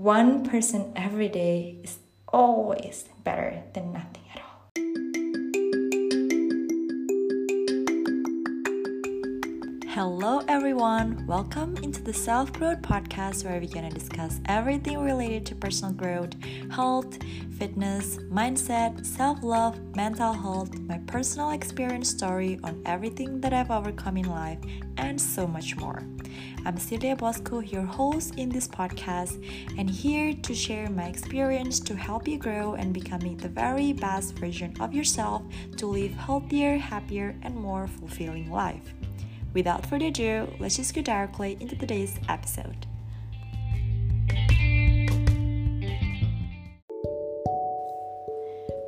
1% person every day is always better than nothing at all. Hello, everyone. Welcome into the Self Growth Podcast, where we're going to discuss everything related to personal growth, health, fitness, mindset, self love, mental health, my personal experience story on everything that I've overcome in life, and so much more. I'm Celia Bosco, your host in this podcast, and here to share my experience to help you grow and becoming the very best version of yourself to live healthier, happier, and more fulfilling life. Without further ado, let's just go directly into today's episode.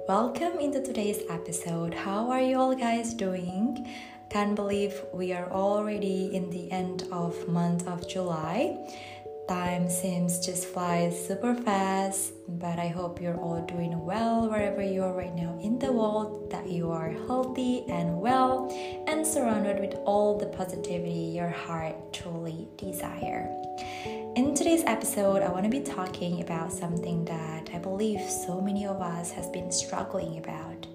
Welcome into today's episode. How are you all guys doing? Can't believe we are already in the end of month of July time seems just flies super fast but i hope you're all doing well wherever you are right now in the world that you are healthy and well and surrounded with all the positivity your heart truly desire. In today's episode i want to be talking about something that i believe so many of us has been struggling about.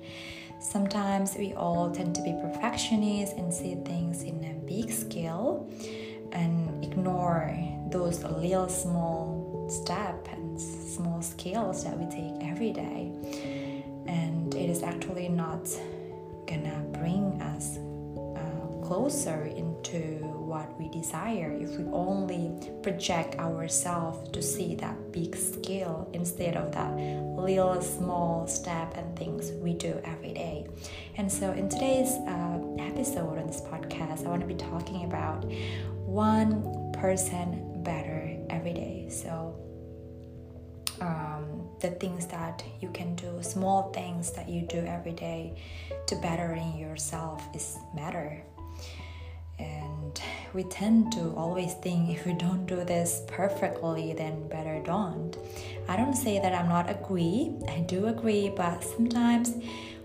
Sometimes we all tend to be perfectionists and see things in a big scale and ignore those little small steps and small skills that we take every day. And it is actually not gonna bring us closer into what we desire if we only project ourselves to see that big scale instead of that little small step and things we do every day and so in today's uh, episode on this podcast i want to be talking about one person better every day. So, um, the things that you can do, small things that you do every day to bettering yourself is matter. We tend to always think if we don't do this perfectly, then better don't. I don't say that I'm not agree. I do agree, but sometimes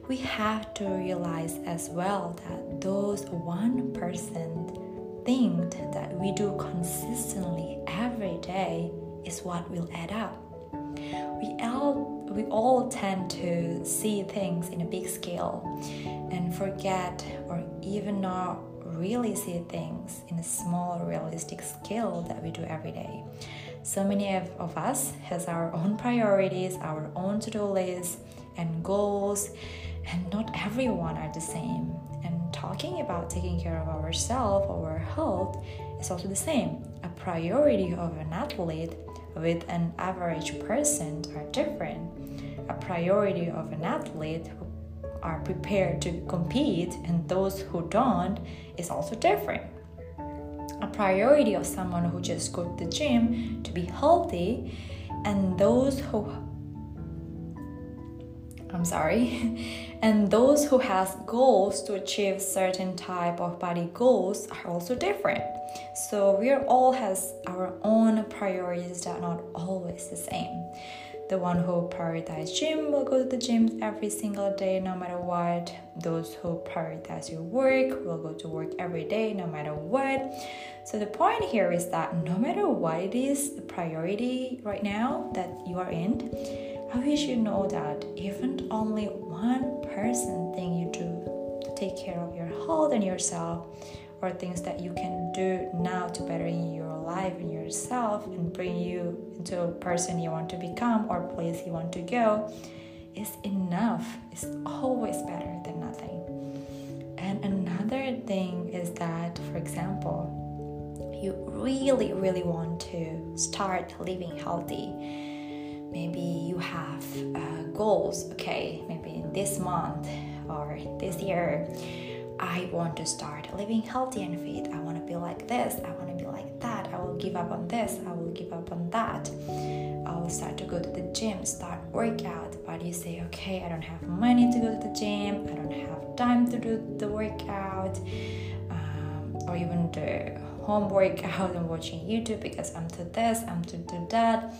we have to realize as well that those one percent thing that we do consistently every day is what will add up. We all, we all tend to see things in a big scale and forget or even not really see things in a small realistic scale that we do every day. So many of, of us has our own priorities, our own to-do lists and goals, and not everyone are the same And talking about taking care of ourselves, our health, is also the same. A priority of an athlete with an average person are different. A priority of an athlete who are prepared to compete and those who don't is also different. A priority of someone who just go to the gym to be healthy and those who I'm sorry. And those who has goals to achieve certain type of body goals are also different. So we all has our own priorities that are not always the same. The one who prioritize gym will go to the gym every single day no matter what. Those who prioritize your work will go to work every day no matter what. So the point here is that no matter what it is, the priority right now that you are in, I wish you know that even only one person thing you do to take care of your health and yourself, or things that you can do now to better your and yourself and bring you into a person you want to become or place you want to go, is enough. It's always better than nothing. And another thing is that, for example, you really, really want to start living healthy maybe you have uh, goals okay maybe this month or this year i want to start living healthy and fit i want to be like this i want give up on this i will give up on that i will start to go to the gym start workout but you say okay i don't have money to go to the gym i don't have time to do the workout um, or even the home workout and watching youtube because i'm to this i'm to do that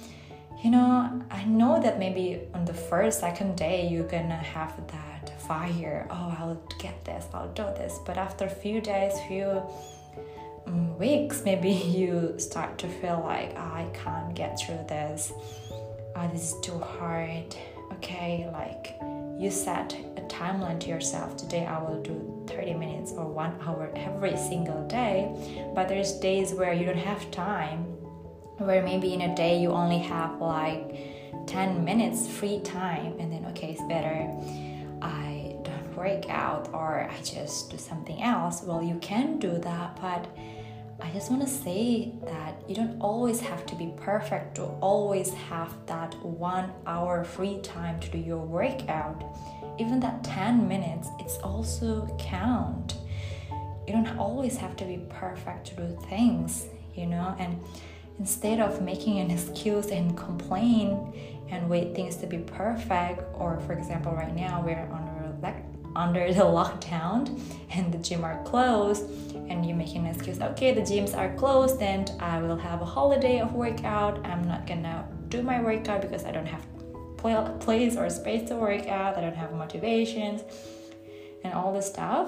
you know, I know that maybe on the first, second day you're gonna have that fire. Oh, I'll get this, I'll do this. But after a few days, few Mm, weeks, maybe you start to feel like oh, I can't get through this. Oh, this is too hard. Okay, like you set a timeline to yourself. Today I will do 30 minutes or one hour every single day. But there's days where you don't have time, where maybe in a day you only have like 10 minutes free time, and then okay, it's better. I don't work out or I just do something else. Well, you can do that, but I just want to say that you don't always have to be perfect to always have that one hour free time to do your workout. Even that 10 minutes, it's also count. You don't always have to be perfect to do things, you know, and instead of making an excuse and complain and wait things to be perfect, or for example, right now we're on under the lockdown and the gym are closed and you make an excuse okay the gyms are closed and i will have a holiday of workout. I'm not gonna do my workout because i don't have place or space to work out. I don't have motivations and all this stuff.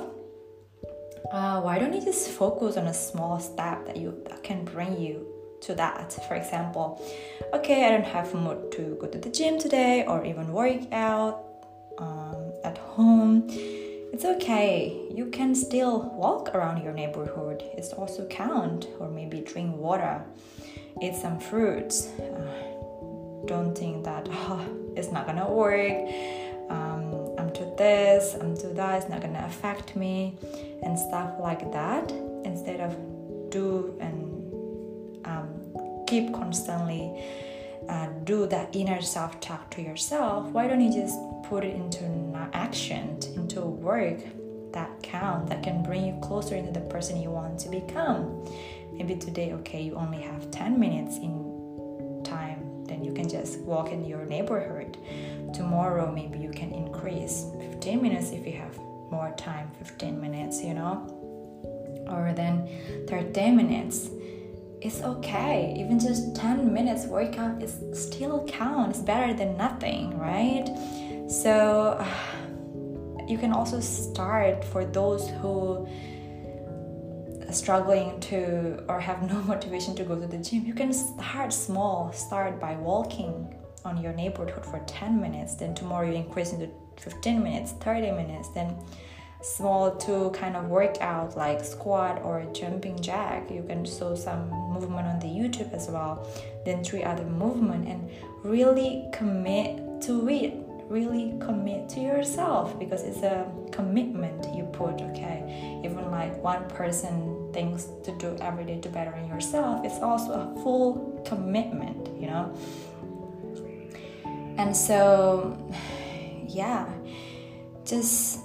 Uh, why don't you just focus on a small step that you that can bring you to that? For example okay i don't have mood to go to the gym today or even work out um, at home, it's okay. You can still walk around your neighborhood. It's also count, or maybe drink water, eat some fruits. Uh, don't think that oh, it's not gonna work. Um, I'm to this, I'm to that. It's not gonna affect me, and stuff like that. Instead of do and um, keep constantly uh, do that inner self talk to yourself, why don't you just put it into action, into work that count, that can bring you closer into the person you want to become? Maybe today, okay, you only have 10 minutes in time, then you can just walk in your neighborhood. Tomorrow, maybe you can increase 15 minutes if you have more time, 15 minutes, you know, or then 30 minutes it's okay. Even just 10 minutes workout is still count. It's better than nothing, right? So you can also start for those who are struggling to or have no motivation to go to the gym. You can start small. Start by walking on your neighborhood for 10 minutes. Then tomorrow you increase into 15 minutes, 30 minutes. Then small to kind of workout like squat or jumping jack you can show some movement on the youtube as well then three other movement and really commit to it really commit to yourself because it's a commitment you put okay even like one person thinks to do every day to better yourself it's also a full commitment you know and so yeah just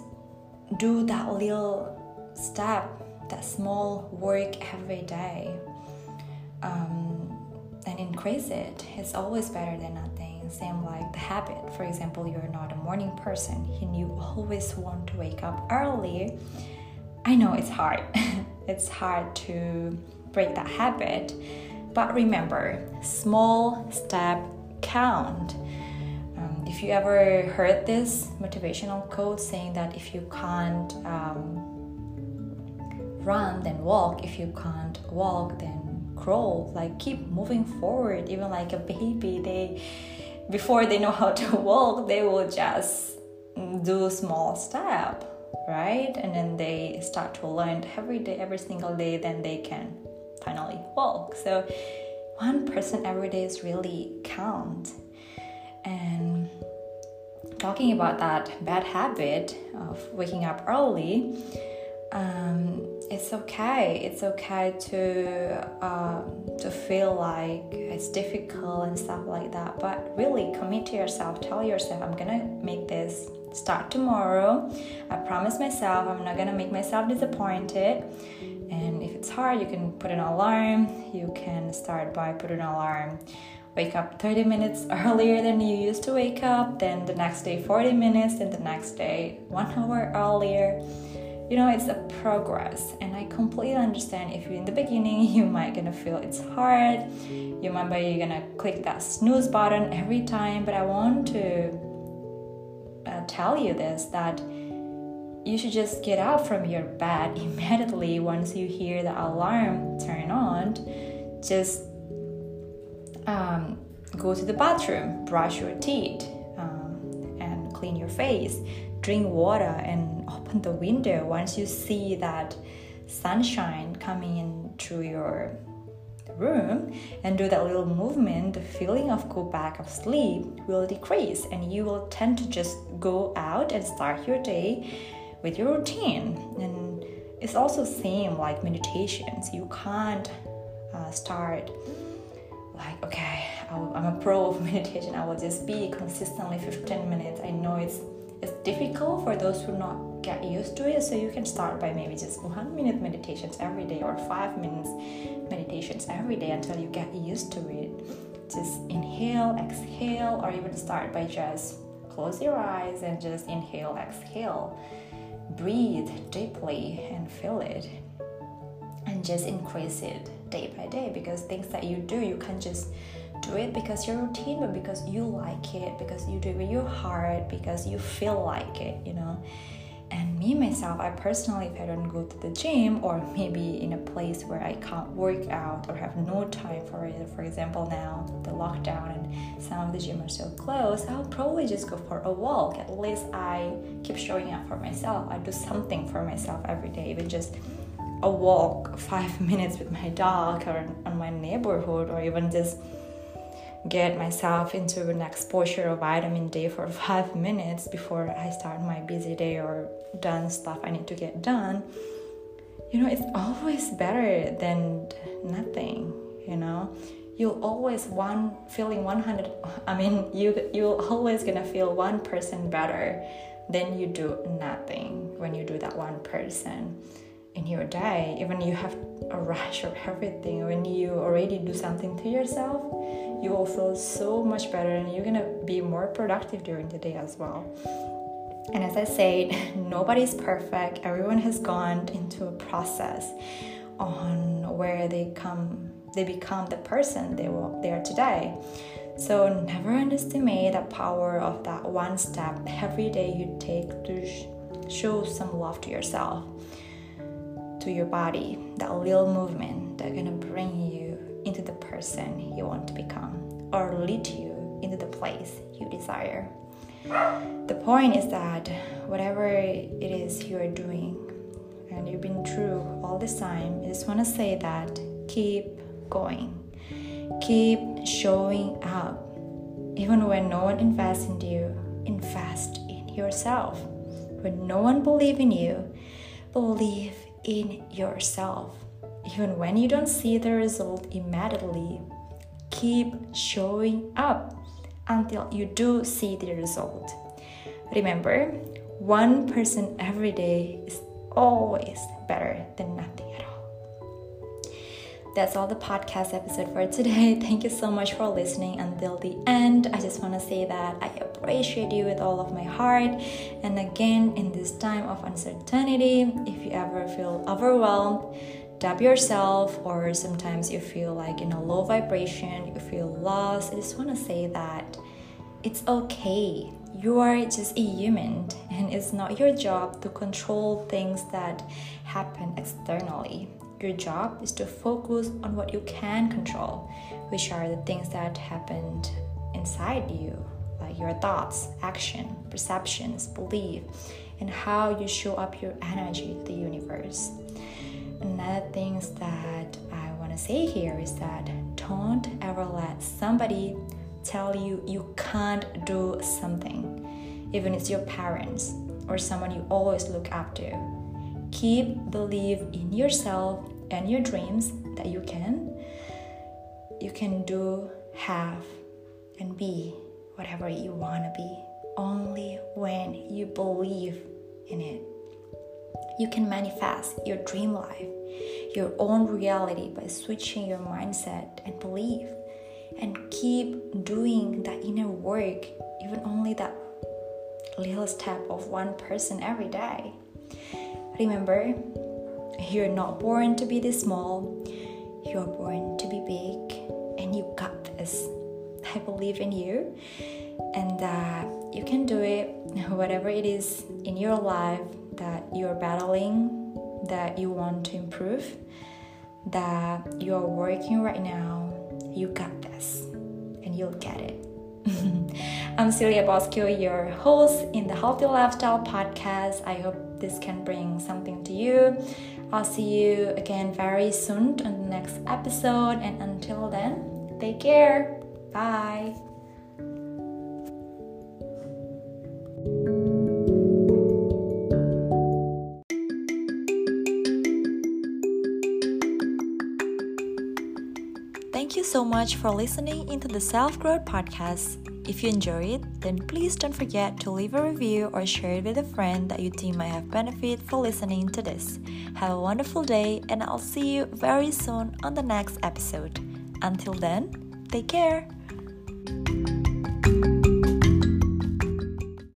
do that little step, that small work every day, um, and increase it. It's always better than nothing. Same like the habit. For example, you're not a morning person and you always want to wake up early. I know it's hard. it's hard to break that habit. But remember, small step count if you ever heard this motivational quote saying that if you can't um, run, then walk. If you can't walk, then crawl. Like keep moving forward. Even like a baby, they before they know how to walk, they will just do a small step, right? And then they start to learn every day, every single day. Then they can finally walk. So one person every day is really count and talking about that bad habit of waking up early, um, it's okay. It's okay to um, to feel like it's difficult and stuff like that. But really, commit to yourself. Tell yourself, I'm gonna make this start tomorrow. I promise myself I'm not gonna make myself disappointed. And if it's hard, you can put an alarm. You can start by putting an alarm wake up 30 minutes earlier than you used to wake up, then the next day 40 minutes, then the next day one hour earlier. You know, it's a progress, and I completely understand if you in the beginning you might gonna feel it's hard, you might be gonna click that snooze button every time, but I want to uh, tell you this that you should just get up from your bed immediately once you hear the alarm turn on. Just um, go to the bathroom, brush your teeth, um, and clean your face. Drink water and open the window once you see that sunshine coming in through your room and do that little movement, the feeling of go back of sleep will decrease and you will tend to just go out and start your day with your routine. And it's also same like meditations. You can't uh, start like okay, i am a pro of meditation. I will just be consistently 15 minutes. I know it's it's difficult for those who not get used to it. So you can start by maybe just one minute meditations every day or five minutes meditations every day until you get used to it. Just inhale, exhale, or even start by just close your eyes and just inhale, exhale. Breathe deeply and feel it. And just increase it day by day because things that you do, you can't just do it because your routine, but because you like it, because you do it with your heart, because you feel like it, you know. And me myself, I personally, if I don't go to the gym or maybe in a place where I can't work out or have no time for it, for example, now the lockdown and some of the gym are still closed, I'll probably just go for a walk. At least I keep showing up for myself. I do something for myself every day, even just a walk, five minutes with my dog or on my neighborhood, or even just get myself into an exposure of vitamin D for five minutes before I start my busy day or done stuff I need to get done, you know, it's always better than nothing, you know. You'll always one feeling 100 I mean, you you're always to feel 1% person better than you do nothing when you do that one person in your day even you have a rush of everything when you already do something to yourself you will feel so much better and you're gonna be more productive during the day as well. And as i said nobody's perfect. Everyone has gone into a process on where they come they become the person they will they are today. So never underestimate the power of that one step every day you take to sh- show some love to yourself to your body, that little movement that's gonna bring you into the person you want to become or lead you into the place you desire. The point is that whatever it is you are doing and you've been through all this time, I just want to say that keep going, keep showing up. Even when no one invests in you, invest in yourself. When no one believes in you, believe in yourself. Even when you don't see the result immediately, keep showing up until you do see the result. Remember, one person every day is always better than nothing at all. That's all the podcast episode for today. Thank you so much for listening until the end. I just want to say that I appreciate you with all of my heart. And again, in this time of uncertainty, if you ever feel overwhelmed, dub yourself, or sometimes you feel like in a low vibration, you feel lost, I just want to say that it's okay. You are just a human, and it's not your job to control things that happen externally. Your job is to focus on what you can control, which are the things that happened inside you like your thoughts, action, perceptions, belief, and how you show up your energy to the universe. Another things that I want to say here is that don't ever let somebody tell you you can't do something, even if it's your parents or someone you always look up to. Keep believe in yourself and your dreams that you can you can do, have, and be whatever you want to be, only when you believe in it. You can manifest your dream life, your own reality by switching your mindset and belief, and keep doing that inner work, even only that little step of one person every day. Remember, you're not born to be this small, you're born to be big, and you got this. I believe in you and that you can do it, whatever it is in your life that you're battling, that you want to improve, that you're working right now. You got this, and you'll get it. I'm Celia Bosco, your host in the Healthy Lifestyle Podcast. I hope this can bring something to you. I'll see you again very soon on the next episode, and until then, take care. Bye. Thank you so much for listening into the Self Growth Podcast. If you enjoy it, then please don't forget to leave a review or share it with a friend that you think might have benefit for listening to this. Have a wonderful day, and I'll see you very soon on the next episode. Until then, take care.